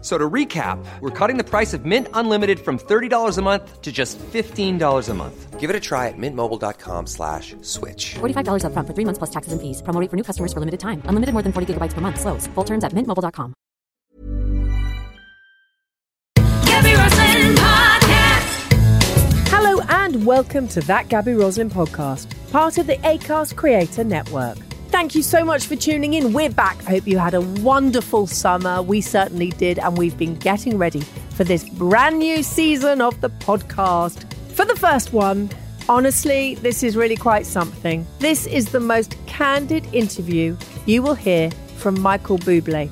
So to recap, we're cutting the price of Mint Unlimited from $30 a month to just $15 a month. Give it a try at mintmobile.com slash switch. $45 upfront for three months plus taxes and fees. Promo rate for new customers for limited time. Unlimited more than 40 gigabytes per month. Slows. Full terms at mintmobile.com. Gabby Roslin Podcast. Hello and welcome to That Gabby Roslin podcast, part of the ACAST Creator Network. Thank you so much for tuning in. We're back. I hope you had a wonderful summer. We certainly did, and we've been getting ready for this brand new season of the podcast. For the first one, honestly, this is really quite something. This is the most candid interview you will hear from Michael Bublé.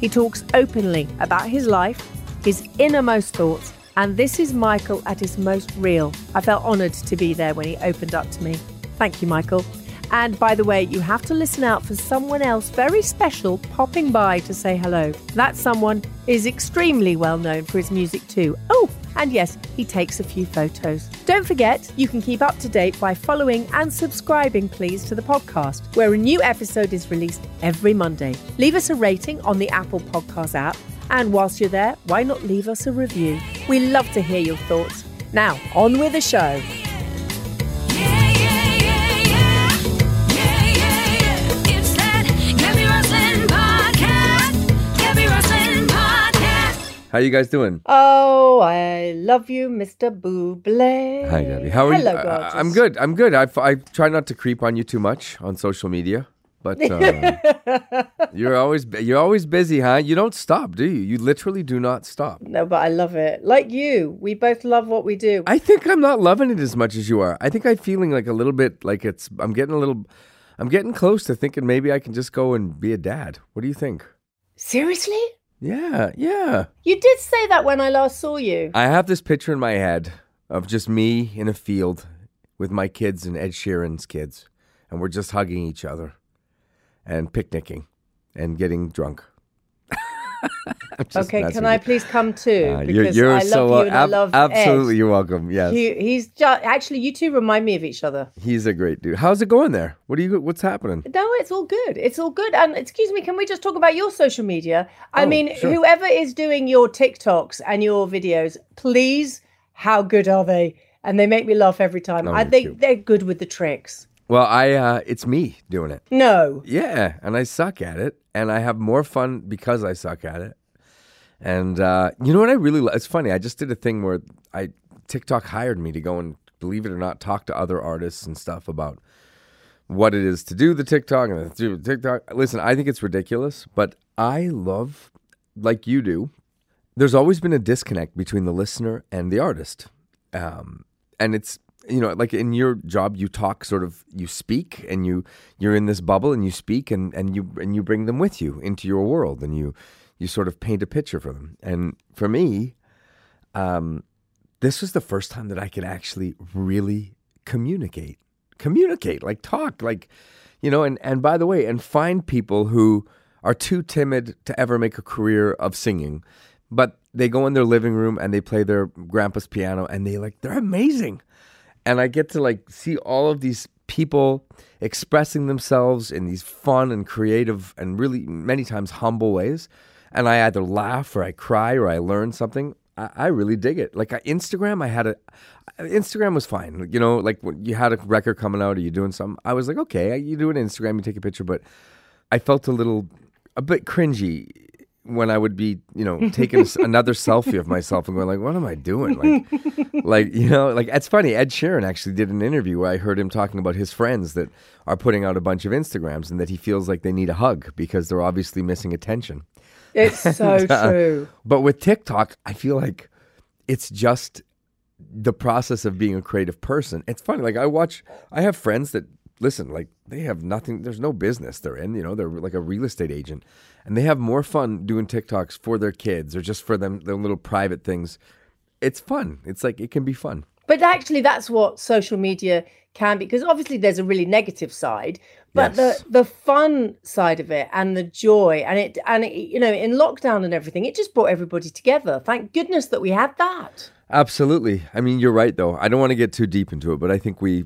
He talks openly about his life, his innermost thoughts, and this is Michael at his most real. I felt honoured to be there when he opened up to me. Thank you, Michael. And by the way, you have to listen out for someone else very special popping by to say hello. That someone is extremely well known for his music too. Oh, and yes, he takes a few photos. Don't forget, you can keep up to date by following and subscribing, please, to the podcast, where a new episode is released every Monday. Leave us a rating on the Apple Podcast app. And whilst you're there, why not leave us a review? We love to hear your thoughts. Now, on with the show. How you guys doing? Oh, I love you, Mr. Bublé. Hi, Gabby. How are Hello, you? Gorgeous. I'm good. I'm good. I, I try not to creep on you too much on social media, but uh, you're always you're always busy, huh? You don't stop, do you? You literally do not stop. No, but I love it. Like you, we both love what we do. I think I'm not loving it as much as you are. I think I'm feeling like a little bit like it's. I'm getting a little. I'm getting close to thinking maybe I can just go and be a dad. What do you think? Seriously? Yeah, yeah. You did say that when I last saw you. I have this picture in my head of just me in a field with my kids and Ed Sheeran's kids, and we're just hugging each other and picnicking and getting drunk. Okay, can I please come too? Uh, because you're, you're I love so you and I ab- love absolutely. Ed. You're welcome. Yes, He, he's just actually you two remind me of each other. he's a great dude. How's it going there? What are you? What's happening? No, it's all good. It's all good. And excuse me, can we just talk about your social media? I Oh, mean, sure. whoever is doing your TikToks and your videos, please, how good are they? And they make me laugh every time. Oh, I think cute. they're good with the tricks. Well, I uh, it's me doing it. No. Yeah, and I suck at it, and I have more fun because I suck at it. And uh, you know what I really? Lo- it's funny. I just did a thing where I TikTok hired me to go and believe it or not, talk to other artists and stuff about what it is to do the TikTok and do the TikTok. Listen, I think it's ridiculous, but I love, like you do. There's always been a disconnect between the listener and the artist, um, and it's you know like in your job you talk sort of you speak and you you're in this bubble and you speak and and you and you bring them with you into your world and you you sort of paint a picture for them. And for me um this was the first time that I could actually really communicate communicate like talk like you know and and by the way and find people who are too timid to ever make a career of singing but they go in their living room and they play their grandpa's piano and they like they're amazing and I get to like see all of these people expressing themselves in these fun and creative and really many times humble ways. And I either laugh or I cry or I learn something. I, I really dig it. Like Instagram, I had a Instagram was fine. You know, like when you had a record coming out or you're doing something, I was like, okay, you do an Instagram, you take a picture, but I felt a little a bit cringy when I would be, you know, taking another selfie of myself and going like, "What am I doing?" Like, like you know, like it's funny. Ed Sheeran actually did an interview where I heard him talking about his friends that are putting out a bunch of Instagrams and that he feels like they need a hug because they're obviously missing attention. It's so uh, true. But with TikTok, I feel like it's just the process of being a creative person. It's funny. Like I watch, I have friends that listen, like they have nothing. There's no business they're in. You know, they're like a real estate agent, and they have more fun doing TikToks for their kids or just for them their little private things. It's fun. It's like it can be fun. But actually, that's what social media can be, because obviously there's a really negative side, but Yes. the the fun side of it and the joy and it and it, you know in lockdown and everything, it just brought everybody together. Thank goodness that we had that. Absolutely. I mean, you're right though. I don't want to get too deep into it, but I think we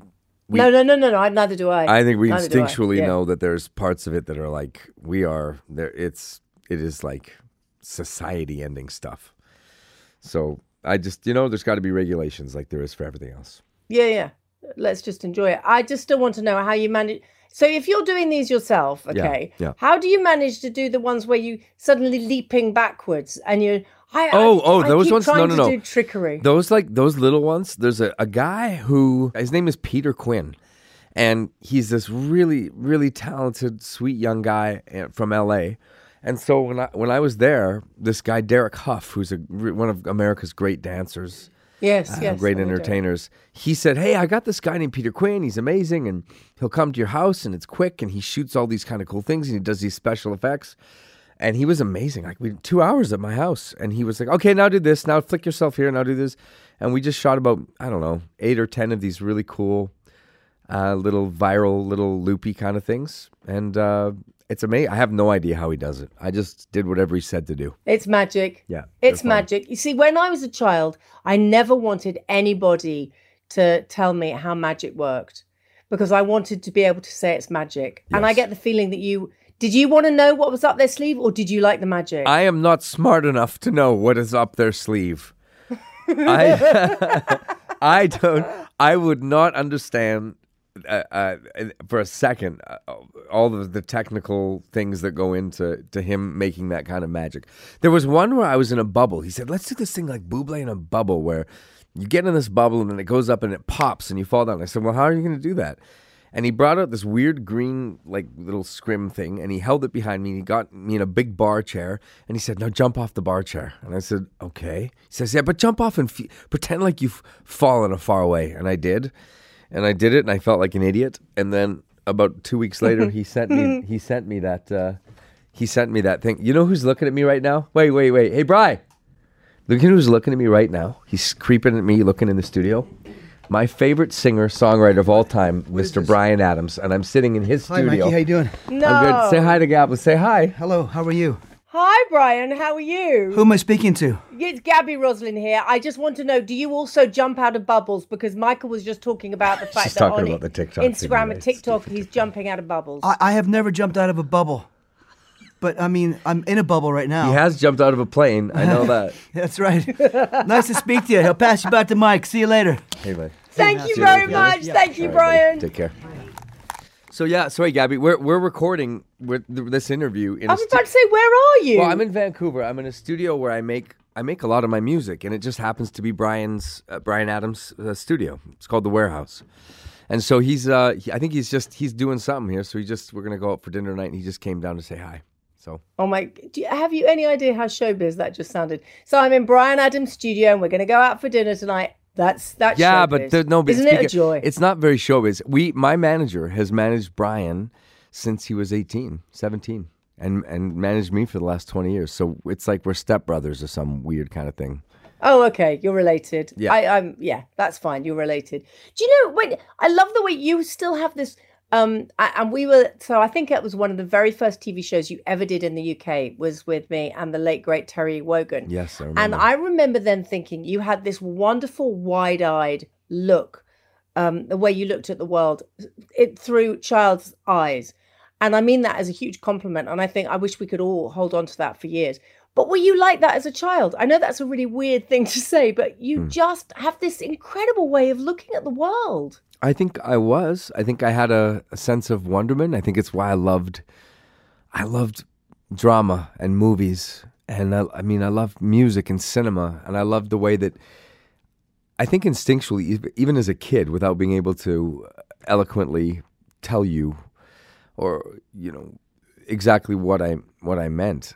We- no, no, no, no, no. I- Neither do I. I think we Neither instinctually Yeah. know that there's parts of it that are like we are there. It's it is like society ending stuff. So I just you know there's got to be regulations like there is for everything else. Yeah, yeah. Let's just enjoy it. I just still want to know how you manage. So if you're doing these yourself, okay, yeah. how do you manage to do the ones where you suddenly leaping backwards and you? I, Oh, I, oh, I those ones? No, no, no. Trickery. Those like those little ones. There's a, a guy who his name is Peter Quinn, and he's this really really talented, sweet young guy uh, from L.A. And so when I when I was there, this guy Derek Hough, who's a one of America's great dancers, yes, uh, yes. great I know Derek. entertainers. He said, "Hey, I got this guy named Peter Quinn. He's amazing, and he'll come to your house, and it's quick, and he shoots all these kind of cool things, and he does these special effects." And he was amazing. Like we two hours at my house, and he was like, "Okay, now do this. Now flick yourself here. Now do this." And we just shot about I don't know eight or ten of these really cool, uh, little viral, little loopy kind of things, and uh, it's amazing. I have no idea how he does it. I just did whatever he said to do. It's magic. Yeah, It's magic. You see, when I was a child, I never wanted anybody to tell me how magic worked because I wanted to be able to say it's magic. And I get the feeling that you did you want to know what was up their sleeve or did you like the magic? I am not smart enough to know what is up their sleeve. I, I don't. I would not understand uh, uh, for a second uh, all of the technical things that go into to him making that kind of magic. There was one where I was in a bubble. He said, "Let's do this thing like Bublé in a bubble, where you get in this bubble and then it goes up and it pops and you fall down." I said, "Well, how are you going to do that?" And he brought out this weird green, like little scrim thing, and he held it behind me. And he got me in a big bar chair, and he said, "Now jump off the bar chair." And I said, "Okay." He says, "Yeah, but jump off and pretend like you've fallen a far away." And I did, and I did it, and I felt like an idiot. And then about two weeks later, he sent me he sent me that uh, he sent me that thing. You know who's looking at me right now? Wait, wait, wait. Hey, Bry. Look at who's looking at me right now. He's creeping at me, looking in the studio. My favorite singer songwriter of all time, Mr. Bryan Adams, and I'm sitting in his Hi, studio. Mikey. How you doing? no. I'm good. Say hi to Gabby. Say hi. Hello. How are you? Hi Bryan, how are you? Who am I speaking to? It's Gabby Roslin here. I just want to know, do you also jump out of bubbles? Because Michael was just talking about the fact She's that talking on about the TikTok Instagram and TikTok, he's jumping out of bubbles. I, I have never jumped out of a bubble, but I mean, I'm in a bubble right now. He has jumped out of a plane. I know that. That's right. nice to speak to you. He'll pass you back to Mike. See you later. hey, man. Thank you very much. Thank you, All right, buddy. Bryan. Take care. So yeah, sorry, Gabby. We're we're recording with this interview in. I a was stu- about to say, where are you? Well, I'm in Vancouver. I'm in a studio where I make I make a lot of my music, and it just happens to be Bryan's uh, Bryan Adams' uh, studio. It's called the Warehouse, and so he's uh, he, I think he's just he's doing something here. So he just we're gonna go out for dinner tonight, and he just came down to say hi. So Oh my! Do you, have you any idea how showbiz that just sounded? So I'm in Bryan Adams' studio, and we're going to go out for dinner tonight. That's that's yeah, showbiz. but there, no, but isn't it a joy? It's not very showbiz. We my manager has managed Bryan since he was 18, 17. And, and managed me for the last 20 years. So it's like we're stepbrothers or some weird kind of thing. Oh, okay. You're related. Yeah. I, I'm. Yeah, that's fine. You're related. Do you know? When I love the way you still have this. Um, and we were. So I think it was one of the very first TV shows you ever did in the UK was with me and the late great Terry Wogan. Yes, I And. I remember then thinking you had this wonderful wide-eyed look, um, the way you looked at the world, it through child's eyes, and I mean that as a huge compliment. And I think I wish we could all hold on to that for years. But were you like that as a child? I know that's a really weird thing to say, but you hmm. just have this incredible way of looking at the world. I think I was. I think I had a, a sense of wonderment. I think it's why I loved, I loved drama and movies, and I, I mean, I loved music and cinema, and I loved the way that. I think instinctually, even as a kid, without being able to eloquently tell you, or you know, exactly what I what I meant,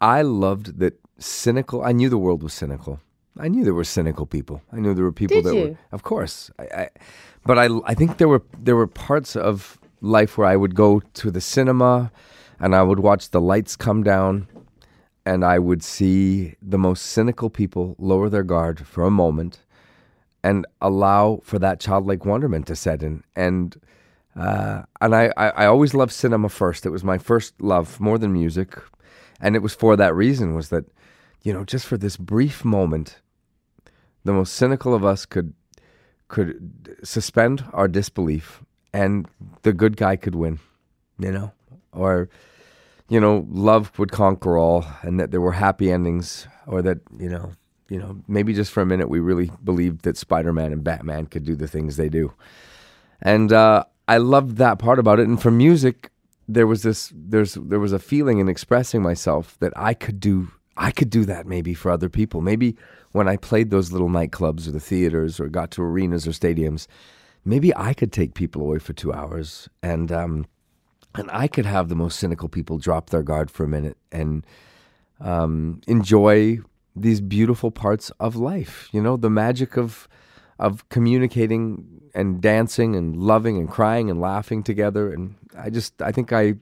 I loved that cynical. I knew the world was cynical, I knew there were cynical people. I knew there were people Did that you? were, of course. I, I, but I, I think there were there were parts of life where I would go to the cinema, and I would watch the lights come down, and I would see the most cynical people lower their guard for a moment, and allow for that childlike wonderment to set in. And uh, and I, I, I always loved cinema first. It was my first love more than music, and it was for that reason. Was that, you know, just for this brief moment, the most cynical of us could could suspend our disbelief, and the good guy could win. You know, or you know, love would conquer all, and that there were happy endings, or that you know, you know, maybe just for a minute we really believed that Spider Man and Batman could do the things they do, and uh, I loved that part about it. And for music, there was this, there's, there was a feeling in expressing myself that I could do, I could do that maybe for other people. Maybe when I played those little nightclubs or the theaters or got to arenas or stadiums, maybe I could take people away for two hours and. Um, and I could have the most cynical people drop their guard for a minute and um, enjoy these beautiful parts of life. You know, the magic of of communicating and dancing and loving and crying and laughing together. And I just, I think I,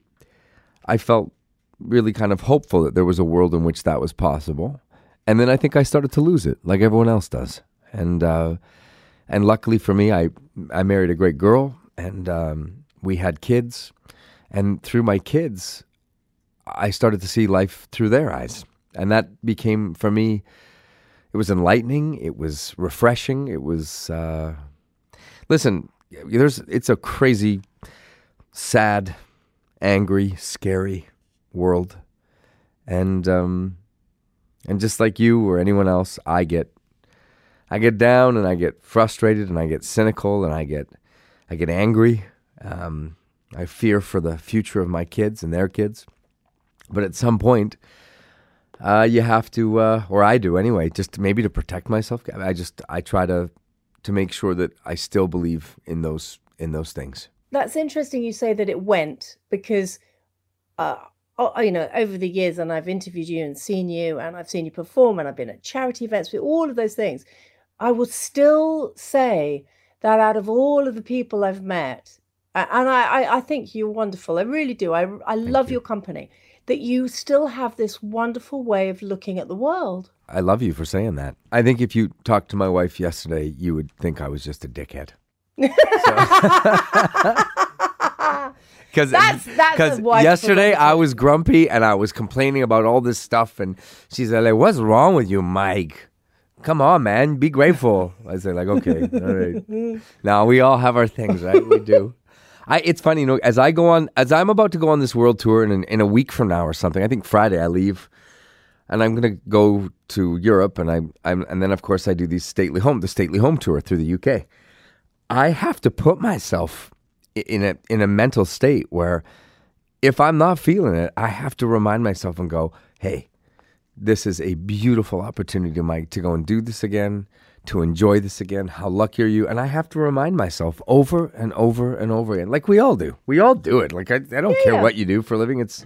I felt really kind of hopeful that there was a world in which that was possible. And then I think I started to lose it, like everyone else does. And uh, and luckily for me, I I married a great girl, and um, we had kids. And through my kids, I started to see life through their eyes. And that became, for me, it was enlightening. It was refreshing. It was, uh, listen, there's, it's a crazy, sad, angry, scary world. And, um, and just like you or anyone else, I get, I get down and I get frustrated and I get cynical and I get, I get angry. Um, I fear for the future of my kids and their kids. But at some point, uh, you have to, uh, or I do anyway, just maybe to protect myself. I just I try to to make sure that I still believe in those in those things. That's interesting you say that it went because, uh, you know, over the years, and I've interviewed you and seen you, and I've seen you perform, and I've been at charity events with all of those things. I would still say that out of all of the people I've met, and I, I, I think you're wonderful. I really do. I, I love your company. That you still have this wonderful way of looking at the world. I love you for saying that. I think if you talked to my wife yesterday, you would think I was just a dickhead. Because That's- that's a wife yesterday I was grumpy and I was complaining about all this stuff, and she said, "Like, what's wrong with you, Mike? Come on, man, be grateful." I said, "Like, okay, all right." now we all have our things, right? We do. I, it's funny, you know, as I go on, as I'm about to go on this world tour, in, in a week from now or something, I think Friday I leave and I'm going to go to Europe, and I, I'm, and then of course I do these stately home, the stately home tour through the UK. I have to put myself in a in a mental state where, if I'm not feeling it, I have to remind myself and go, "Hey, this is a beautiful opportunity, Mike, to go and do this again, to enjoy this again. How lucky are you?" And I have to remind myself over and over and over again, like we all do. We all do it. Like I, I don't care Yeah. what you do for a living. It's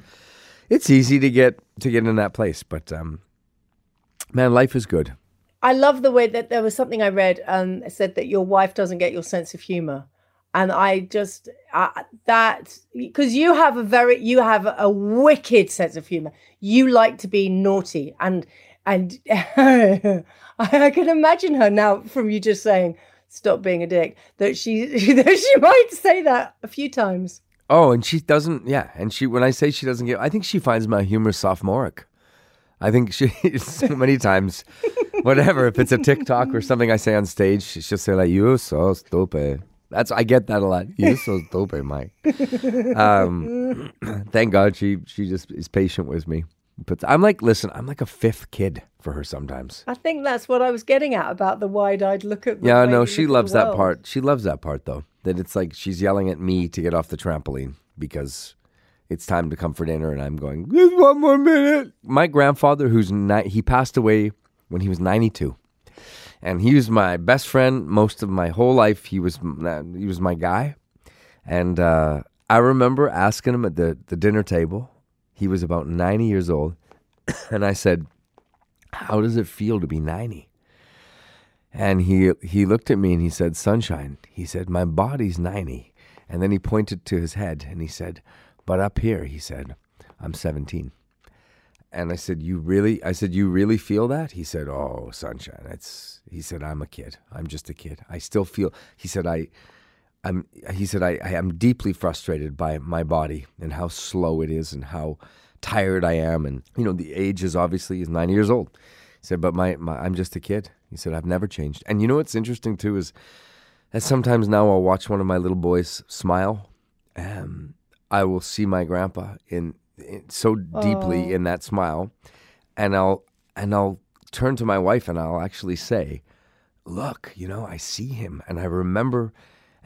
it's easy to get to get in that place, but um, man, life is good. I love the way that there was something I read um said that your wife doesn't get your sense of humor. And I just uh, that because you have a very you have a wicked sense of humor. You like to be naughty and and I, can imagine her now from you just saying stop being a dick that she that she might say that a few times. Oh, and she doesn't. Yeah, and she when I say she doesn't get, I think she finds my humor sophomoric. I think she so many times, whatever. If it's a TikTok or something I say on stage, she's just say like, "You're so stupid." That's I get that a lot. You're so stupid, Mike. Um, thank God she she just is patient with me. But I'm like, listen, I'm like a fifth kid for her sometimes. I think that's what I was getting at about the wide-eyed look at. Yeah, no, she loves that part. She loves that part though. That it's like she's yelling at me to get off the trampoline because it's time to come for dinner, and I'm going. Just one more minute. My grandfather, who's ni- he passed away when he was 92, and he was my best friend most of my whole life. He was he was my guy, and uh, I remember asking him at the the dinner table. He was about 90 years old, and I said, "How does it feel to be 90?" And he he looked at me and he said, "Sunshine." He said, "My body's 90." And then he pointed to his head and he said, "But up here," he said, "I'm 17." And I said, "You really?" I said, "You really feel that?" He said, "Oh, sunshine." It's. He said, "I'm a kid. I'm just a kid. I still feel." He said, "I." I'm. He said, "I, I am deeply frustrated by my body and how slow it is and how tired I am and you know the age is obviously he's 90 years old." He said, "But my, my I'm just a kid." He said, "I've never changed." And you know what's interesting too is that sometimes now I'll watch one of my little boys smile, and I will see my grandpa in, in so deeply oh. in that smile, and I'll and I'll turn to my wife and I'll actually say, "Look, you know, I see him, and I remember."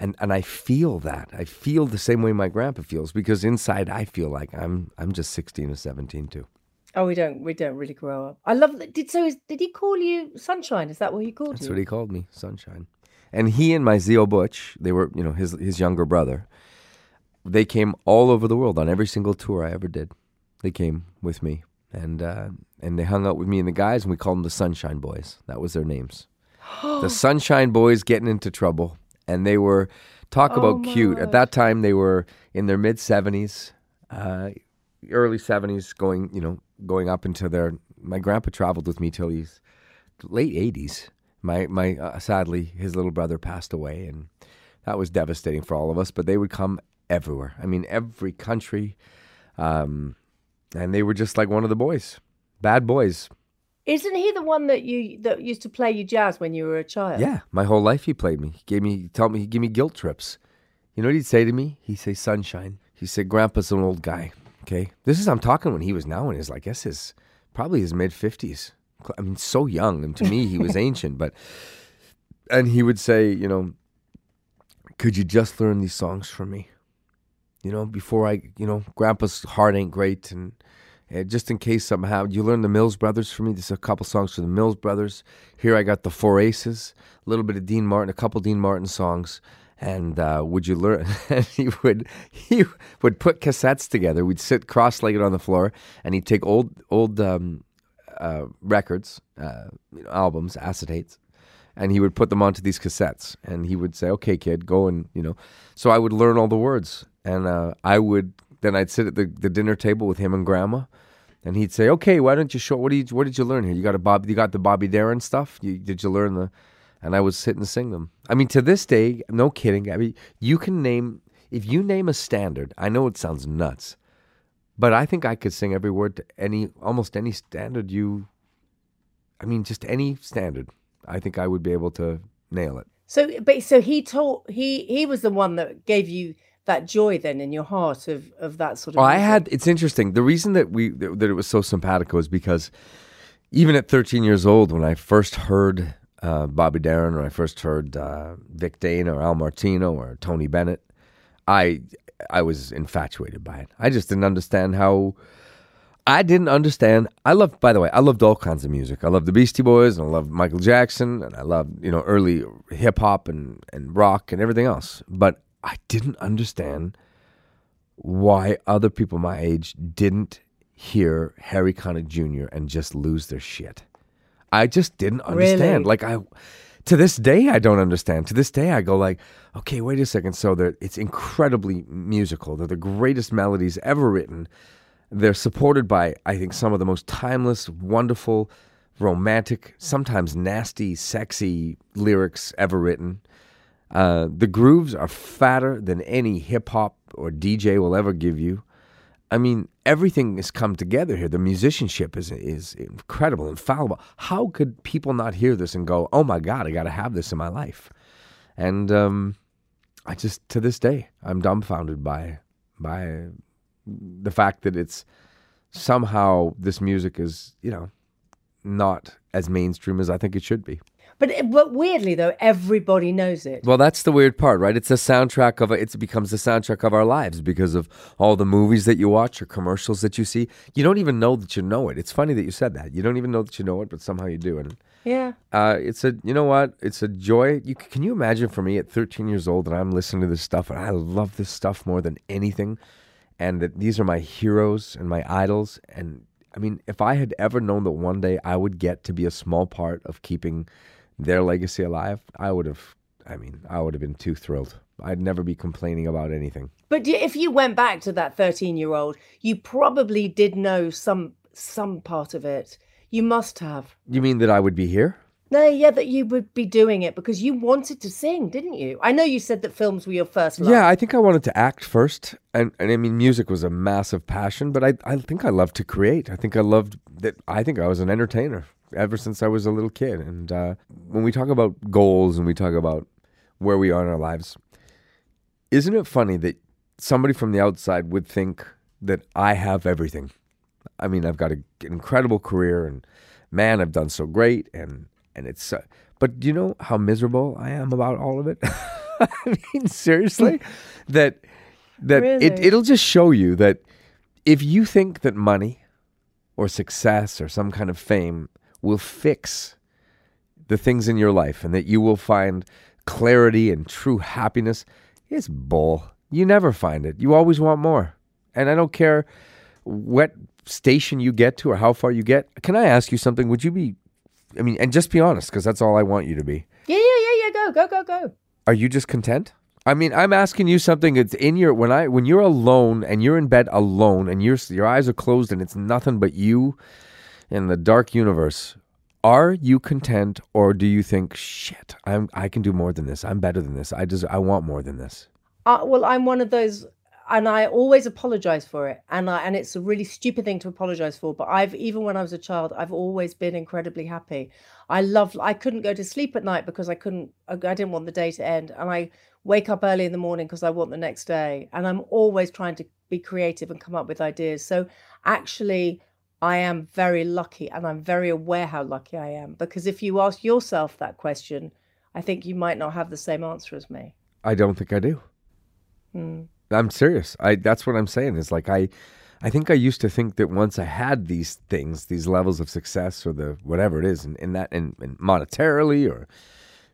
And, and I feel that I feel the same way my grandpa feels because inside I feel like I'm I'm just sixteen or seventeen too. Oh, we don't we don't really grow up. I love that. Did so? Is, did he call you Sunshine? Is that what he called That's you? what he called me, Sunshine. And he and my Zio Butch, they were, you know, his his younger brother. They came all over the world on every single tour I ever did. They came with me, and uh, and they hung out with me and the guys, and we called them the Sunshine Boys. That was their names. the Sunshine Boys getting into trouble, and they were talk about cute. At that time, they were in their mid seventies, uh, early seventies, going you know going up into their. My grandpa traveled with me till he's late eighties. My my uh, sadly his little brother passed away, and that was devastating for all of us. But they would come everywhere. I mean, every country, um, and they were just like one of the boys, bad boys. Isn't he the one that you that used to play you jazz when you were a child? Yeah, my whole life he played me. He gave me, he told me, he gave me guilt trips. You know what he'd say to me? He'd say, "Sunshine." He said, "Grandpa's an old guy." Okay, this is I'm talking when he was now in his, I guess his probably his mid fifties. I mean, so young, and to me he was ancient. But and he would say, you know, could you just learn these songs for me? You know, before I, you know, Grandpa's heart ain't great, and uh, just in case somehow you learn the Mills Brothers for me. There's a couple songs for the Mills Brothers. Here I got the Four Aces, a little bit of Dean Martin, a couple Dean Martin songs. And uh, would you learn? and he would he would put cassettes together. We'd sit cross-legged on the floor, and he'd take old old um, uh, records, uh, you know, albums, acetates, and he would put them onto these cassettes. And he would say, "Okay, kid, go and you know." So I would learn all the words, and uh, I would then I'd sit at the, the dinner table with him and Grandma, and he'd say, "Okay, why don't you show what did you, what did you learn here? You got a Bob, you got the Bobby Darin stuff. You, did you learn the?" And I would sit and sing them. I mean, to this day, no kidding. I mean, you can name if you name a standard. I know it sounds nuts, but I think I could sing every word to any almost any standard you. I mean, just any standard. I think I would be able to nail it. So, but so he taught he he was the one that gave you that joy then in your heart of of that sort of. Well, I had. It's interesting. The reason that we that it was so simpatico is because even at 13 years old, when I first heard uh, Bobby Darin, or I first heard uh, Vic Dana, or Al Martino, or Tony Bennett, I I was infatuated by it. I just didn't understand how. I didn't understand. I loved, by the way, I loved all kinds of music. I loved the Beastie Boys, and I loved Michael Jackson, and I loved you know early hip hop and and rock and everything else. But I didn't understand why other people my age didn't hear Harry Connick Jr. and just lose their shit. I just didn't understand. Really? Like I, to this day, I don't understand. To this day, I go like, okay, wait a second. So they're, it's incredibly musical. They're the greatest melodies ever written. They're supported by, I think, some of the most timeless, wonderful, romantic, sometimes nasty, sexy lyrics ever written. Uh, the grooves are fatter than any hip hop or DJ will ever give you. I mean, everything has come together here. The musicianship is is incredible, infallible. How could people not hear this and go, "Oh my God, I got to have this in my life"? And um, I just, to this day, I'm dumbfounded by by the fact that it's somehow this music is, you know, not as mainstream as I think it should be. But but weirdly though, everybody knows it. Well, that's the weird part, right? It's a soundtrack of it becomes the soundtrack of our lives because of all the movies that you watch or commercials that you see. You don't even know that you know it. It's funny that you said that. You don't even know that you know it, but somehow you do. And yeah. uh, it's a you know what? It's a joy. You can you imagine for me at 13 years old that I'm listening to this stuff and I love this stuff more than anything, and that these are my heroes and my idols. And I mean, if I had ever known that one day I would get to be a small part of keeping their legacy alive, I would have. I mean, I would have been too thrilled. I'd never be complaining about anything. But if you went back to that 13 year old, you probably did know some some part of it. You must have. You mean that I would be here? No, yeah, that you would be doing it because you wanted to sing, didn't you? I know you said that films were your first love. Yeah, I think I wanted to act first, and, and I mean, music was a massive passion. But I, I think I loved to create. I think I loved that. I think I was an entertainer ever since I was a little kid. And uh, when we talk about goals and we talk about where we are in our lives, isn't it funny that somebody from the outside would think that I have everything? I mean, I've got an incredible career, and man, I've done so great, and and it's. Uh, but do you know how miserable I am about all of it? I mean, seriously, that that it it'll just show you that if you think that money or success or some kind of fame will fix the things in your life and that you will find clarity and true happiness, it's bull. You never find it. You always want more. And I don't care what station you get to or how far you get. Can I ask you something? Would you be, I mean, and just be honest, because that's all I want you to be. Yeah, yeah, yeah, yeah. Go, go, go, go. Are you just content? I mean, I'm asking you something. It's in your when I when you're alone and you're in bed alone and your your eyes are closed and it's nothing but you in the dark universe. Are you content, or do you think shit? I'm I can do more than this. I'm better than this. I just I want more than this. Uh, well, I'm one of those, and I always apologize for it, and I, and it's a really stupid thing to apologize for. But I've even when I was a child, I've always been incredibly happy. I love. I couldn't go to sleep at night because I couldn't. I I didn't want the day to end, and I wake up early in the morning because I want the next day, and I'm always trying to be creative and come up with ideas. So actually. I am very lucky and I'm very aware how lucky I am because if you ask yourself that question, I think you might not have the same answer as me. I don't think I do. Hmm. I'm serious. I that's what I'm saying is like I I think I used to think that once I had these things, these levels of success or the whatever it is, and in, that and, and monetarily or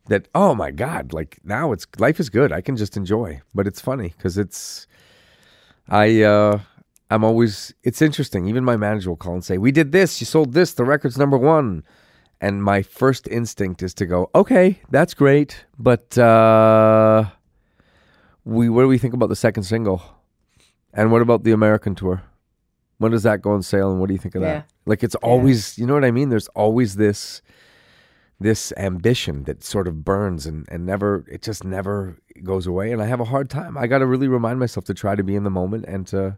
that oh my god, like now it's life is good. I can just enjoy. But it's funny because it's I uh I'm always it's interesting. Even my manager will call and say, "We did this. You sold this. The record's number one." And my first instinct is to go, "Okay, that's great, but uh we what do we think about the second single? And what about the American tour? When does that go on sale and what do you think of Yeah. that? Like it's always you know what I mean? There's always this this ambition that sort of burns and, and never it just never goes away and I have a hard time. I gotta really remind myself to try to be in the moment and to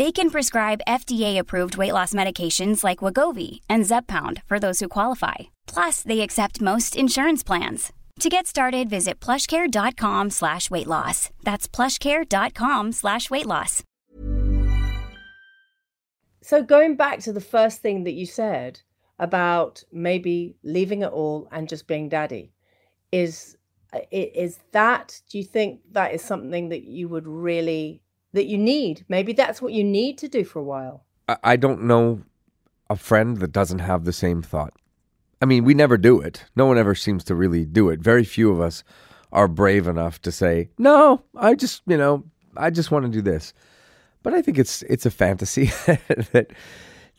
They can prescribe FDA-approved weight loss medications like Wegovy and Zepbound for those who qualify. Plus, they accept most insurance plans. To get started, visit plushcare.com slash weight loss. That's plushcare.com slash weight loss. So going back to the first thing that you said about maybe leaving it all and just being daddy, is is that? Do you think that is something that you would really that you need? Maybe that's what you need to do for a while. I, don't know a friend that doesn't have the same thought. I mean, we never do it. No one ever seems to really do it. Very few of us are brave enough to say, "No, I just, you know, I just want to do this." but I think it's it's a fantasy that.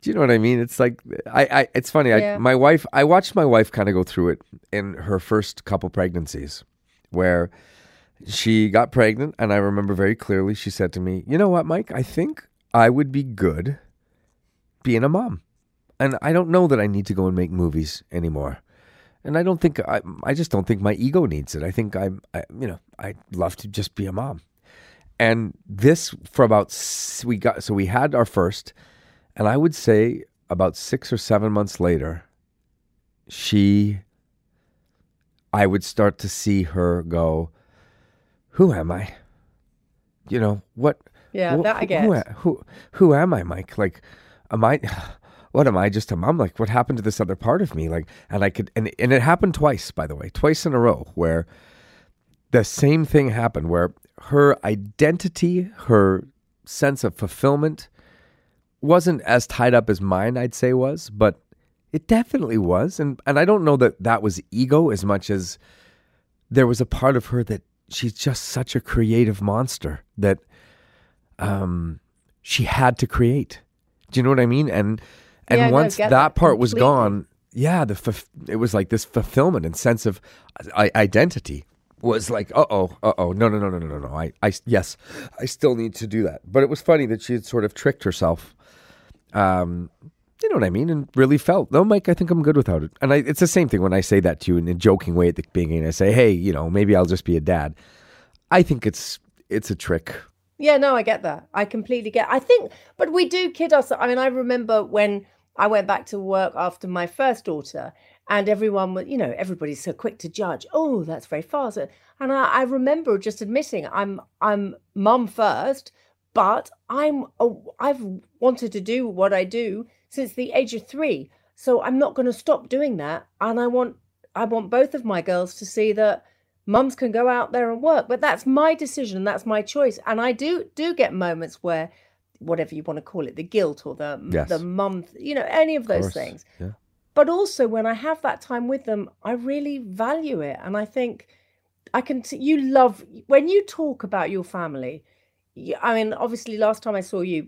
Do you know what I mean? It's like I, I it's funny. Yeah. I, my wife, I watched my wife kind of go through it in her first couple pregnancies, where she got pregnant, and I remember very clearly. She said to me, "You know what, Mike? I think I would be good being a mom, and I don't know that I need to go and make movies anymore." And I don't think I, I just don't think my ego needs it. I think I'm, I, you know, I'd love to just be a mom. And this for about we got so we had our first, and I would say about six or seven months later, she, I would start to see her go, "Who am I? You know what? Yeah, wh- that I get. Who, who, who am I, Mike? Like, am I? What am I? Just a mom? Like, what happened to this other part of me? Like, and I could, and and it happened twice, by the way, twice in a row, where the same thing happened, where her identity, her sense of fulfillment, wasn't as tied up as mine, I'd say was, but it definitely was, and and I don't know that that was ego as much as there was a part of her that she's just such a creative monster that um she had to create. Do you know what I mean? And and Yeah, once get that, that part was gone, yeah, the fulf- it was like this fulfillment and sense of I- identity was like, uh oh, uh oh, no, no, no, no, no, no, no. I, I, yes, I still need to do that. But it was funny that she had sort of tricked herself. Um, you know what I mean? And really felt, no, Mike, I think I'm good without it. And I, it's the same thing when I say that to you in a joking way at the beginning. I say, hey, you know, maybe I'll just be a dad. I think it's it's a trick. Yeah, no, I get that. I completely get. I think, but we do kid ourselves. I mean, I remember when I went back to work after my first daughter, and everyone was, you know, everybody's so quick to judge. Oh, that's very fast. And I, I remember just admitting, I'm I'm mum first, but I'm a, I've wanted to do what I do since the age of three, so I'm not going to stop doing that. And I want I want both of my girls to see that mums can go out there and work but that's my decision that's my choice and i do do get moments where whatever you want to call it the guilt or the Yes. the mum you know any of those course, things yeah. but also when i have that time with them i really value it and i think i can t- you love when you talk about your family you, i mean obviously last time i saw you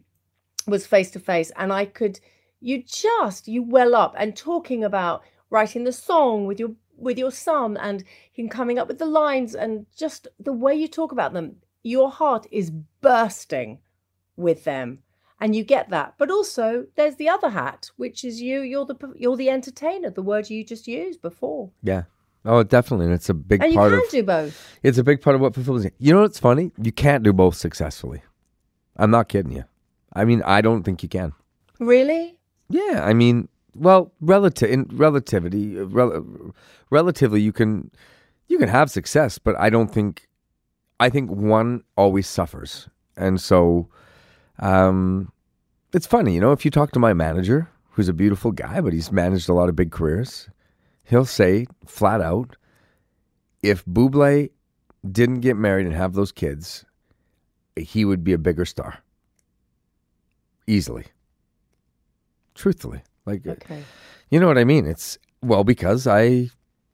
was face to face and i could you just you well up and talking about writing the song with your with your son and him coming up with the lines and just the way you talk about them your heart is bursting with them and you get that but also there's the other hat which is you you're the you're the entertainer the word you just used before Yeah. Oh, definitely. And it's a big and you part can of do both it's a big part of what fulfills you. You know what's funny? You can't do both successfully. I'm not kidding you. I mean, I don't think you can. really Yeah, I mean, well, relative in relativity, rel- relatively, you can you can have success, but I don't think I think one always suffers, and so um, it's funny, you know. If you talk to my manager, who's a beautiful guy, but he's managed a lot of big careers, he'll say flat out, if Bublé didn't get married and have those kids, he would be a bigger star, easily truthfully. Like okay. you know what i mean? It's well because i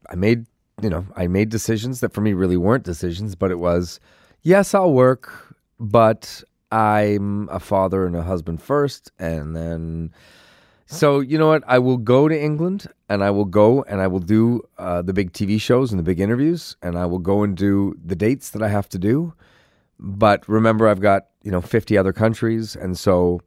i made you know i made decisions that for me really weren't decisions but it was yes i'll work but i'm a father and a husband first and then so you know what? I will go to england and i will go and i will do uh, the big tv shows and the big interviews and i will go and do the dates that i have to do. But remember i've got you know 50 other countries and so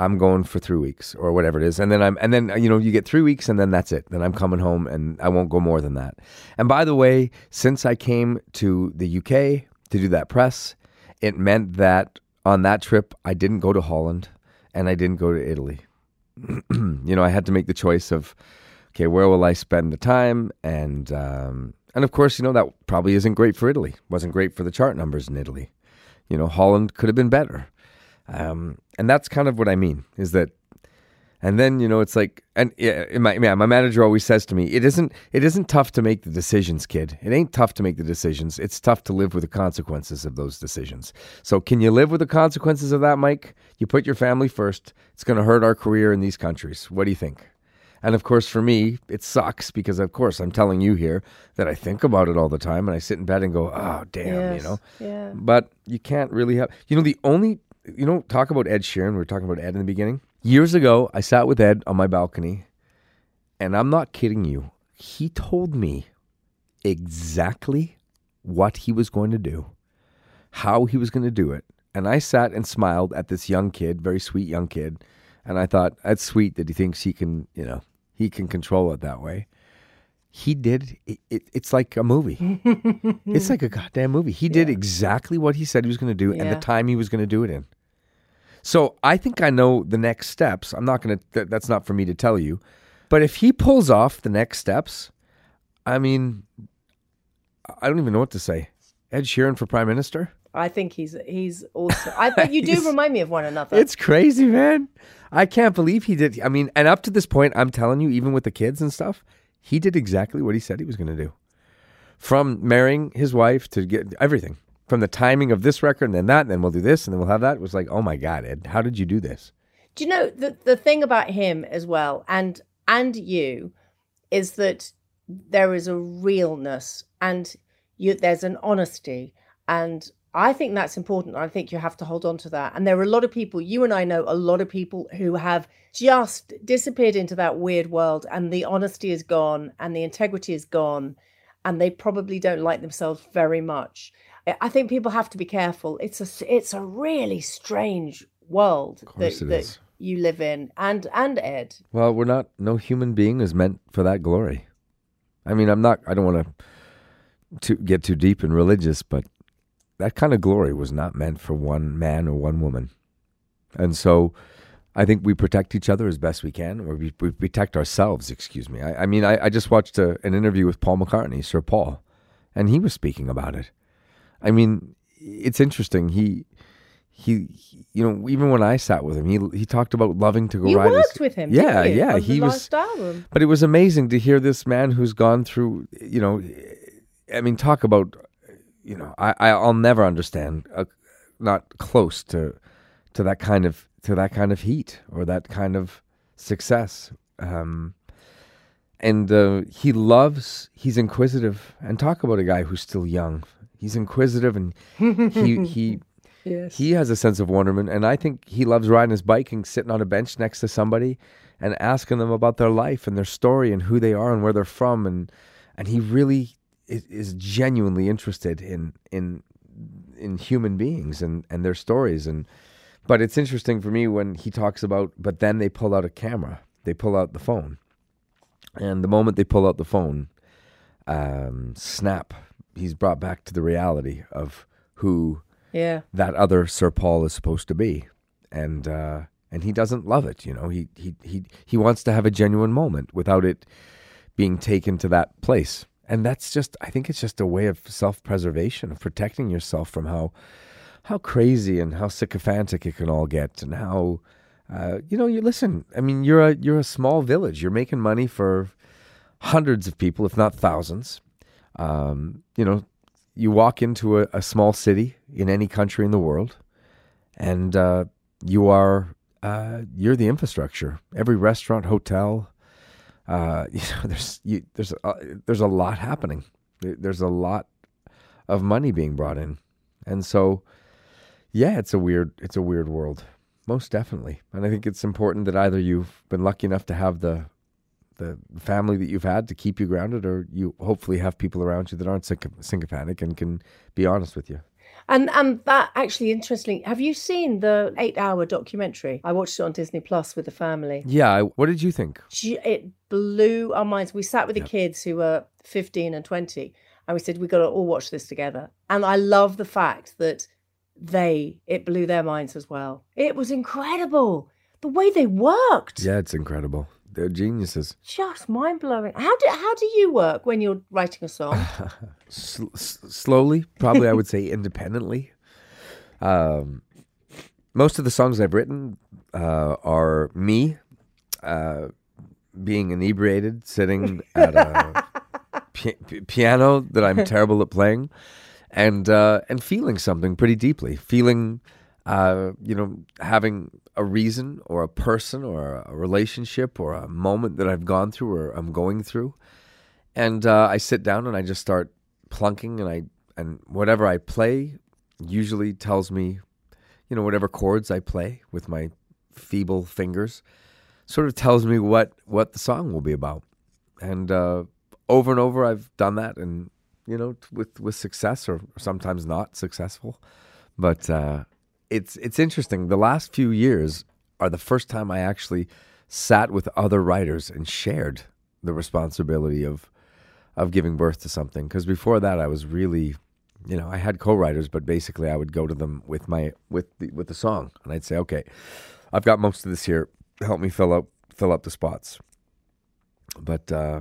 I'm going for three weeks or whatever it is, and then I'm and then you know you get three weeks and then that's it. Then I'm coming home and I won't go more than that. And by the way, since I came to the UK to do that press, it meant that on that trip I didn't go to Holland and I didn't go to Italy. you know, I had to make the choice of okay, where will I spend the time? And um, and of course, you know that probably isn't great for Italy. wasn't great for the chart numbers in Italy. You know, Holland could have been better. Um, and that's kind of what I mean is that, and then you know it's like, and yeah, my yeah, my manager always says to me, it isn't it isn't tough to make the decisions, kid. It ain't tough to make the decisions. It's tough to live with the consequences of those decisions. So can you live with the consequences of that, Mike? You put your family first. It's going to hurt our career in these countries. What do you think? And of course, for me, it sucks because, of course, I'm telling you here that I think about it all the time and I sit in bed and go, oh, damn, you know? yeah. But you can't really have, you know, the only, you know, talk about Ed Sheeran. We were talking about Ed in the beginning. Years ago, I sat with Ed on my balcony, and I'm not kidding you. He told me exactly what he was going to do, how he was going to do it. And I sat and smiled at this young kid, very sweet young kid. And I thought, that's sweet that he thinks he can, you know, he can control it that way. He did. It, it, it's like a movie. it's like a goddamn movie. He did exactly what he said he was going to do and the time he was going to do it in. So I think I know the next steps. I'm not going to, th- that's not for me to tell you. But if he pulls off the next steps, I mean, I don't even know what to say. Ed Sheeran for prime minister? I think he's he's also. I but you do remind me of one another. It's crazy, man. I can't believe he did. I mean, and up to this point, I'm telling you, even with the kids and stuff, he did exactly what he said he was going to do. From marrying his wife to get everything, from the timing of this record and then that, and then we'll do this and then we'll have that. It was like, oh my God, Ed, how did you do this? Do you know the the thing about him as well, and and you, is that there is a realness and you there's an honesty, and I think that's important. I think you have to hold on to that. And there are a lot of people. You and I know a lot of people who have just disappeared into that weird world, and the honesty is gone, and the integrity is gone, and they probably don't like themselves very much. I- think people have to be careful. It's a it's a really strange world that, that you live in, and and Ed. Well, we're not, no human being is meant for that glory. I mean, I'm not, I don't want to to get too deep and religious, but that kind of glory was not meant for one man or one woman. And so I think we protect each other as best we can, or we, we protect ourselves, excuse me. I, I mean, I, I just watched a, an interview with Paul McCartney, Sir Paul, and he was speaking about it. I mean, it's interesting. He, he, he- you know, even when I sat with him, he he talked about loving to go You ride. his- worked with him, yeah, yeah. he was album. but it was amazing to hear this man who's gone through, you know, I mean, talk about, you know, I, I'll never understand, uh, not close to, to that kind of to that kind of heat or that kind of success. Um, and uh, he loves, he's inquisitive, and talk about a guy who's still young. He's inquisitive, and he he Yes. he has a sense of wonderment, and I think he loves riding his bike and sitting on a bench next to somebody and asking them about their life and their story and who they are and where they're from, and and he really is, is genuinely interested in in in human beings and and their stories and. But it's interesting for me when he talks about, but then they pull out a camera, they pull out the phone, and the moment they pull out the phone, um, snap, he's brought back to the reality of who Yeah. that other Sir Paul is supposed to be, and uh, and he doesn't love it. You know, he he he he wants to have a genuine moment without it being taken to that place, and that's just I think it's just a way of self preservation of protecting yourself from how how crazy and how sycophantic it can all get, and how uh, you know you listen. I mean, you're a you're a small village. You're making money for hundreds of people, if not thousands. Um, you know, you walk into a, a small city in any country in the world, and uh, you are uh, you're the infrastructure. Every restaurant, hotel, uh, you know, there's you, there's a, there's a lot happening. There's a lot of money being brought in, and so yeah, it's a weird it's a weird world, most definitely. And I think it's important that either you've been lucky enough to have the the family that you've had to keep you grounded, or you hopefully have people around you that aren't synco- sycophantic and can be honest with you. And and that actually interesting. Have you seen the eight hour documentary? I watched it on Disney Plus with the family. Yeah, I, what did you think? It blew our minds. We sat with the kids who were 15 and 20, and we said, we got to all watch this together. And I love the fact that they, it blew their minds as well. It was incredible. The way they worked, Yeah, it's incredible. They're geniuses. just mind blowing. How do, how do you work when you're writing a song? S- s- slowly, probably I would say independently. Um, most of the songs I've written uh, are me uh, being inebriated, sitting at a pi- pi- piano that I'm terrible at playing, and uh, and feeling something pretty deeply. Feeling, uh, you know, having a reason or a person or a relationship or a moment that I've gone through or I'm going through, and uh, I sit down and I just start plunking, and I and whatever I play usually tells me, you know, whatever chords I play with my feeble fingers, sort of tells me what what the song will be about. And uh, over and over, I've done that, and you know, with with success or sometimes not successful. But uh, it's it's interesting. The last few years are the first time I actually sat with other writers and shared the responsibility of of giving birth to something. Because before that, I was really, you know, I had co-writers, but basically, I would go to them with my with the with the song, and I'd say, okay, I've got most of this here. Help me fill up fill up the spots. But uh,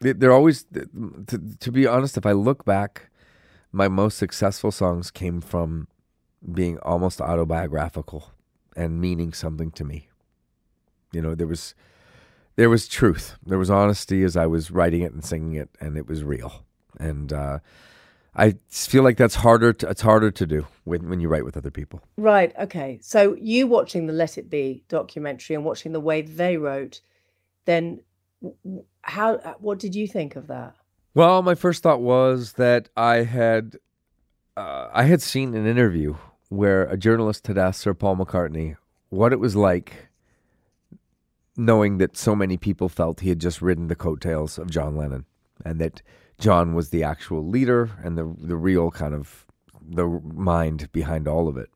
they- they're always, to, to be honest, if I look back, my most successful songs came from being almost autobiographical and meaning something to me. You know, there was there was truth, there was honesty as I was writing it and singing it, and it was real. And uh, I feel like that's harder. To, it's harder to do when when you write with other people. Right. Okay. So you watching the Let It Be documentary and watching the way they wrote, then how? uh, What did you think of that? Well, my first thought was that I had uh, I had seen an interview where a journalist had asked Sir Paul McCartney what it was like knowing that so many people felt he had just ridden the coattails of John Lennon and that John was the actual leader and the the real kind of the mind behind all of it.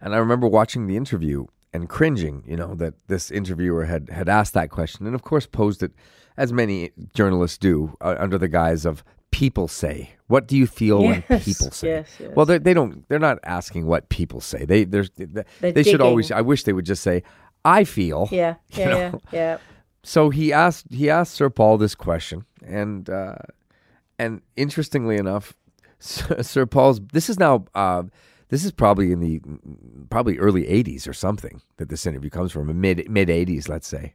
And I remember watching the interview and cringing, you know, that this interviewer had had asked that question and of course posed it as many journalists do uh, under the guise of people say. What do you feel when people say? yes, yes. Well, they they don't they're not asking what people say. They there's they, They're they should always. I wish they would just say I feel. Yeah. you Yeah. know? Yeah. Yeah. So he asked he asked Sir Paul this question, and uh, and interestingly enough, Sir, Sir Paul's this is now uh, this is probably in the probably early '80s or something that this interview comes from, mid mid '80s, let's say,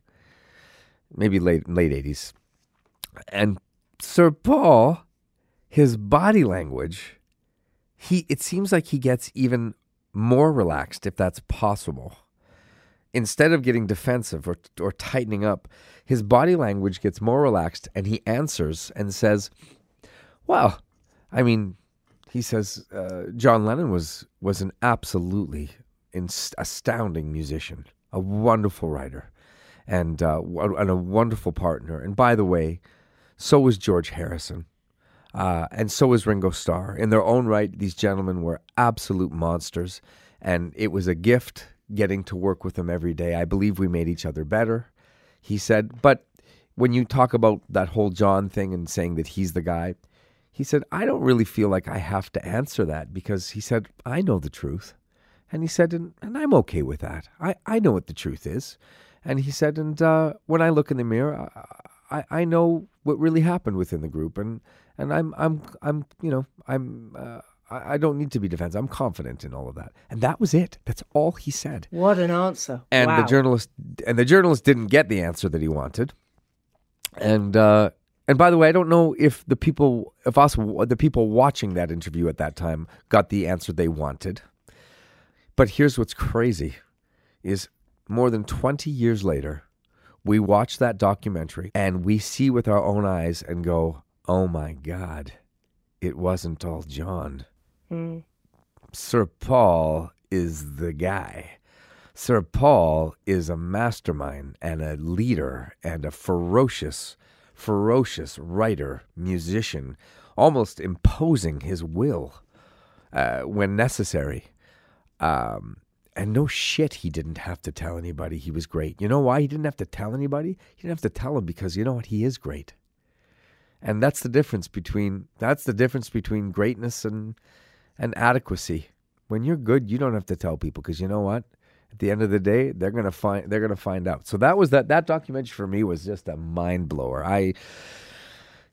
maybe late late '80s, and Sir Paul, his body language, he it seems like he gets even more relaxed if that's possible instead of getting defensive or, or tightening up, his body language gets more relaxed and he answers and says, Well, I mean, he says, uh, John Lennon was, was an absolutely inst- astounding musician, a wonderful writer, and, uh, and a wonderful partner. And by the way, so was George Harrison. Uh, and so was Ringo Starr. In their own right, these gentlemen were absolute monsters, and it was a gift getting to work with them every day. I believe we made each other better. He said, but when you talk about that whole John thing and saying that he's the guy, he said, I don't really feel like I have to answer that because he said, I know the truth. And he said, and, and I'm okay with that. I, I know what the truth is. And he said, and uh, when I look in the mirror, I, I, I know what really happened within the group, and and I'm I'm I'm you know I'm uh, I, don't need to be defensive. I'm confident in all of that, and that was it. That's all he said. What an answer. And wow. the journalist and the journalist didn't get the answer that he wanted. And uh, and by the way, I don't know if the people, if us, the people watching that interview at that time got the answer they wanted. But here's what's crazy: is more than 20 years later, we watch that documentary and we see with our own eyes and go, "Oh my God, it wasn't all John." Mm. Sir Paul is the guy. Sir Paul is a mastermind and a leader and a ferocious, ferocious writer, musician, almost imposing his will uh, when necessary. Um, and no shit, he didn't have to tell anybody he was great. You know why he didn't have to tell anybody? He didn't have to tell him because you know what? He is great. And that's the difference between that's the difference between greatness and and adequacy. When you're good, you don't have to tell people because you know what? At the end of the day, they're gonna find they're gonna find out. So that was that that documentary for me was just a mind blower. I,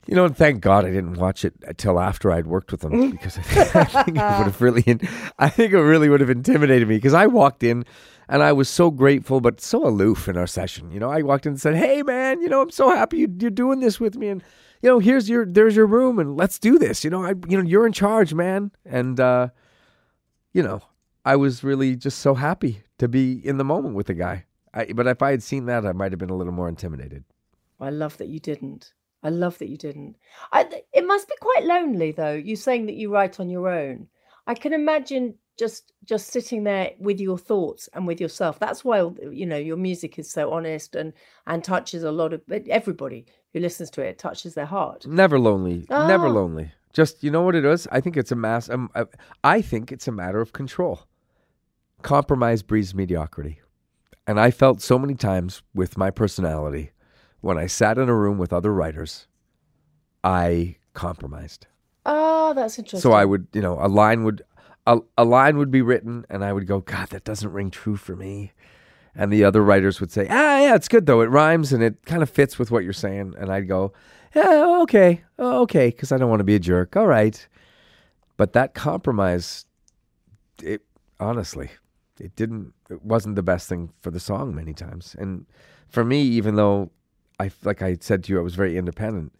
you know, and thank God I didn't watch it until after I'd worked with them because I think, I think it would have really, I think it really would have intimidated me because I walked in and I was so grateful but so aloof in our session. You know, I walked in and said, "Hey, man, you know, I'm so happy you, you're doing this with me and." You know, here's your there's your room and let's do this. You know, I you know, you're in charge, man. And uh you know, I was really just so happy to be in the moment with the guy. I, but if I had seen that, I might have been a little more intimidated. I love that you didn't. I love that you didn't. I, it must be quite lonely, though. You saying that you write on your own. I can imagine just just sitting there with your thoughts and with yourself. That's why you know your music is so honest and and touches a lot of everybody who listens to it touches their heart. Never lonely. Never Ah. lonely. Just you know what it is. I think it's a mass. Um, uh, I think it's a matter of control. Compromise breeds mediocrity, and I felt so many times with my personality when I sat in a room with other writers, I compromised. Ah, that's interesting. So I would, you know, a line would a, a line would be written, and I would go, God, that doesn't ring true for me. And the other writers would say, Ah, yeah, it's good though. It rhymes and it kind of fits with what you're saying. And I'd go, Yeah, okay, okay, because I don't want to be a jerk. All right, but that compromise, it honestly, it didn't. It wasn't the best thing for the song many times. And for me, even though I, like I said to you, I was very independent.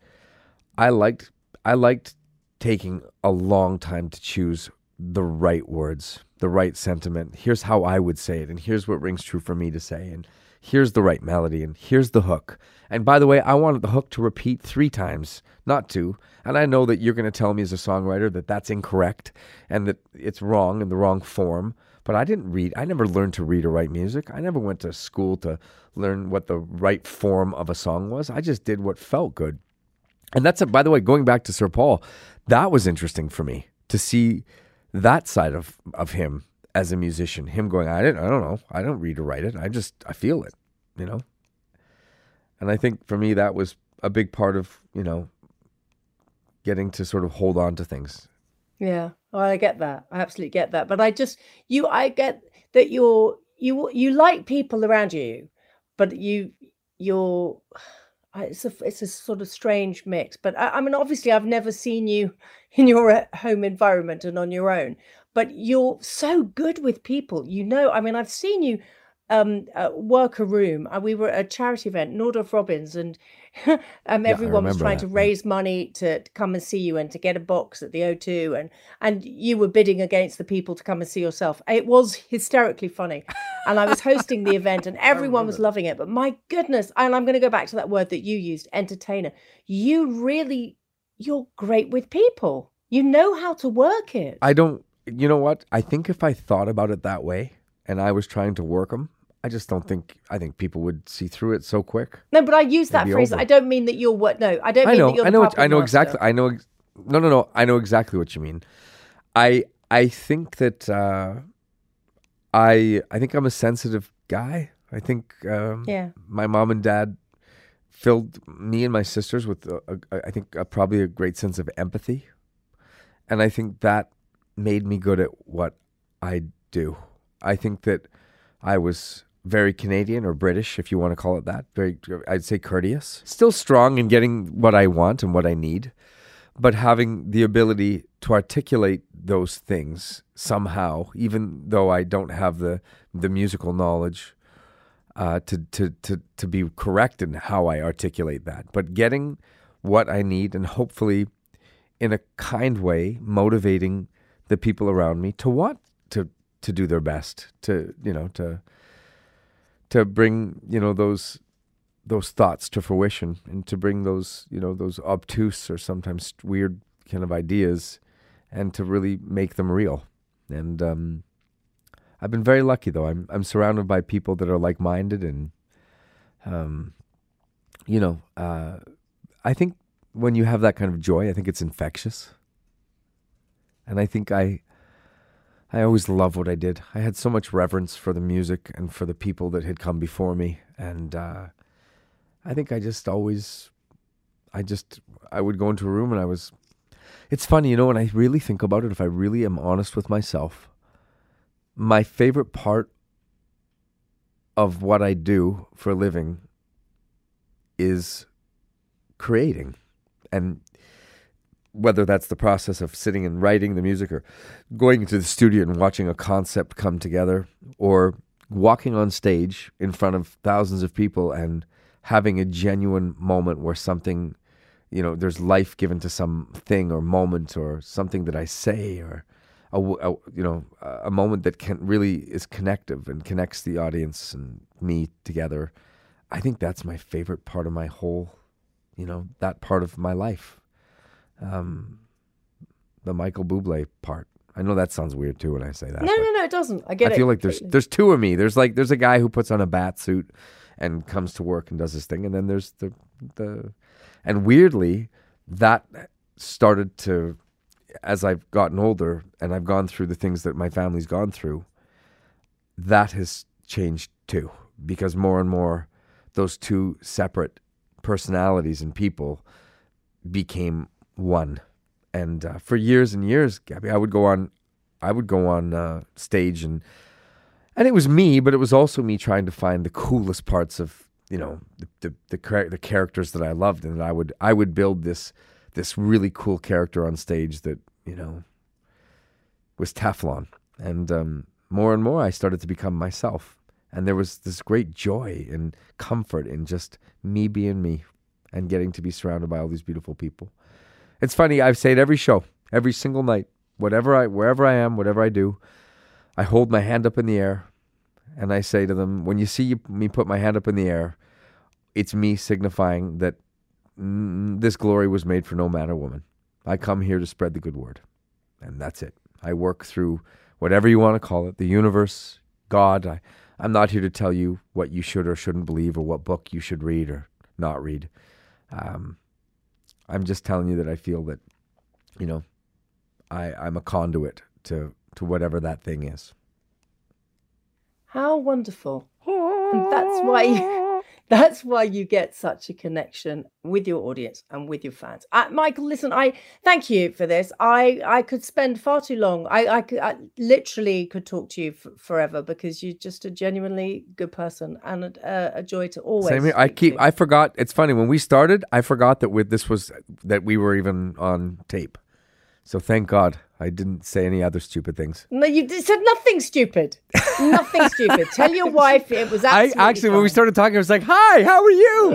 I liked I liked taking a long time to choose the right words, the right sentiment. Here's how I would say it, and here's what rings true for me to say, and here's the right melody, and here's the hook. And by the way, I wanted the hook to repeat three times, not two. And I know that you're going to tell me as a songwriter that that's incorrect and that it's wrong in the wrong form. But I didn't read. I never learned to read or write music. I never went to school to learn what the right form of a song was. I just did what felt good. And that's, a, by the way, going back to Sir Paul, that was interesting for me to see that side of, of him as a musician. Him going, I didn't, I don't know, I don't read or write it. I just, I feel it, you know. And I think for me, that was a big part of, you know, getting to sort of hold on to things. Yeah, oh, I get that. I absolutely get that. But I just you, I get that you're you you like people around you, but you you're it's a it's a sort of strange mix. But I, I mean, obviously, I've never seen you in your uh, home environment and on your own. But you're so good with people. You know, I mean, I've seen you um uh, work a room. Uh, we were at a charity event, Nordoff Robbins, and um, everyone was trying that, to raise money to, to come and see you and to get a box at the O2, and and you were bidding against the people to come and see yourself. It was hysterically funny, and I was hosting the event, and everyone was loving it. But my goodness, and I'm going to go back to that word that you used, entertainer. You really, you're great with people. You know how to work it. I don't, you know what? I think if I thought about it that way and I was trying to work them, I just don't think, I think people would see through it so quick. No, but I use that phrase. over. I don't mean that you're what. No, I don't I mean know, that you're I know, what- I know master. exactly. I know. ex- No, no, no. I know exactly what you mean. I, I think that uh, I, I think I'm a sensitive guy. I think um, Yeah. my mom and dad filled me and my sisters with, a, a, I think, a, probably a great sense of empathy, and I think that made me good at what I do. I think that I was very Canadian or British, if you want to call it that. Very, I'd say courteous. Still strong in getting what I want and what I need, but having the ability to articulate those things somehow, even though I don't have the the musical knowledge uh, to, to to to be correct in how I articulate that. But getting what I need and hopefully in a kind way motivating the people around me to want to to do their best to you know to to bring you know those those thoughts to fruition and to bring those you know those obtuse or sometimes weird kind of ideas and to really make them real. And um I've been very lucky though. I'm I'm surrounded by people that are like-minded and um you know uh I think when you have that kind of joy I think it's infectious. And I think I I always loved what I did. I had so much reverence for the music and for the people that had come before me, and uh, I think I just always, I just, I would go into a room and I was. It's funny, you know, when I really think about it, if I really am honest with myself, my favorite part of what I do for a living is creating, and whether that's the process of sitting and writing the music or going into the studio and watching a concept come together or walking on stage in front of thousands of people and having a genuine moment where something you know there's life given to something or moment or something that I say or a, a- you know a moment that can really is connective and connects the audience and me together. I think that's my favorite part of my whole you know that part of my life um, the Michael Bublé part, I know that sounds weird too when I say that. No, no, no, it doesn't. I get I it. I feel like there's there's two of me. There's like there's a guy who puts on a bat suit and comes to work and does his thing, and then there's the the and weirdly that started to as I've gotten older and I've gone through the things that my family's gone through. That has changed too because more and more those two separate personalities and people became one. And uh, for years and years, Gaby, I would go on, I would go on uh, stage and and it was me, but it was also me trying to find the coolest parts of you know the the the, the characters that I loved, and I would I would build this this really cool character on stage that you know was Teflon, and um, more and more I started to become myself, and there was this great joy and comfort in just me being me, and getting to be surrounded by all these beautiful people. It's funny. I say it every show, every single night, whatever I, wherever I am, whatever I do, I hold my hand up in the air, and I say to them, "When you see me put my hand up in the air, it's me signifying that this glory was made for no man or woman. I come here to spread the good word, and that's it. I work through whatever you want to call it, the universe, God. I, I'm not here to tell you what you should or shouldn't believe, or what book you should read or not read. Um, I'm just telling you that I feel that, you know, I, I'm a conduit to to whatever that thing is. How wonderful. And that's why you, that's why you get such a connection with your audience and with your fans. Uh, Michael, listen, I thank you for this. I I could spend far too long. I I, could, I literally could talk to you f- forever because you're just a genuinely good person and a, a joy to always. Same here. I keep. to. I forgot. It's funny when we started. I forgot that with this was that we were even on tape. So thank God I didn't say any other stupid things. No, you said nothing stupid. nothing stupid. Tell your wife it was I actually, when we started talking, I was like, "Hi, how are you?"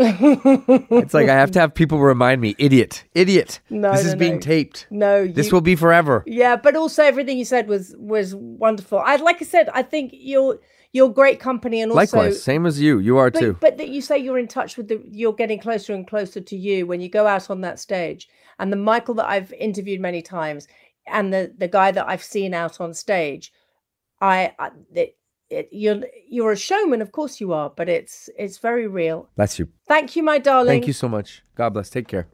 it's like I have to have people remind me, "Idiot, idiot, No, this no, is being taped. No, This will be forever." Yeah, but also everything you said was was wonderful. I like I said, I think you're you're great company and also Likewise, same as you. You are but, too. but that you say you're in touch with the you're getting closer and closer to you when you go out on that stage. And the Michael that I've interviewed many times and the the guy that I've seen out on stage, I, I it, it, you're you're a showman, of course you are, but it's it's very real. Bless you. Thank you, my darling. Thank you so much. God bless. Take care.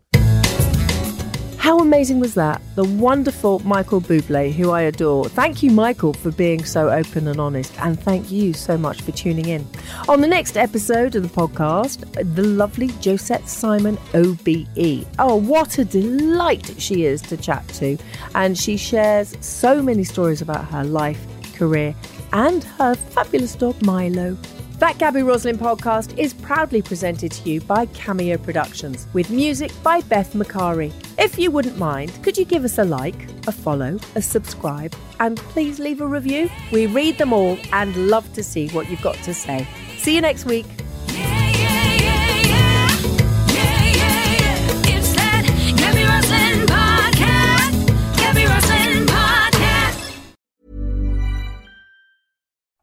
How amazing was that? The wonderful Michael Bublé, who I adore. Thank you, Michael, for being so open and honest. And thank you so much for tuning in. On the next episode of the podcast, the lovely Josette Simon OBE. Oh, what a delight she is to chat to. And she shares so many stories about her life, career, and her fabulous dog, Milo. That Gaby Roslin podcast is proudly presented to you by Cameo Productions with music by Beth Macari. If you wouldn't mind, could you give us a like, a follow, a subscribe, and please leave a review? We read them all and love to see what you've got to say. See you next week.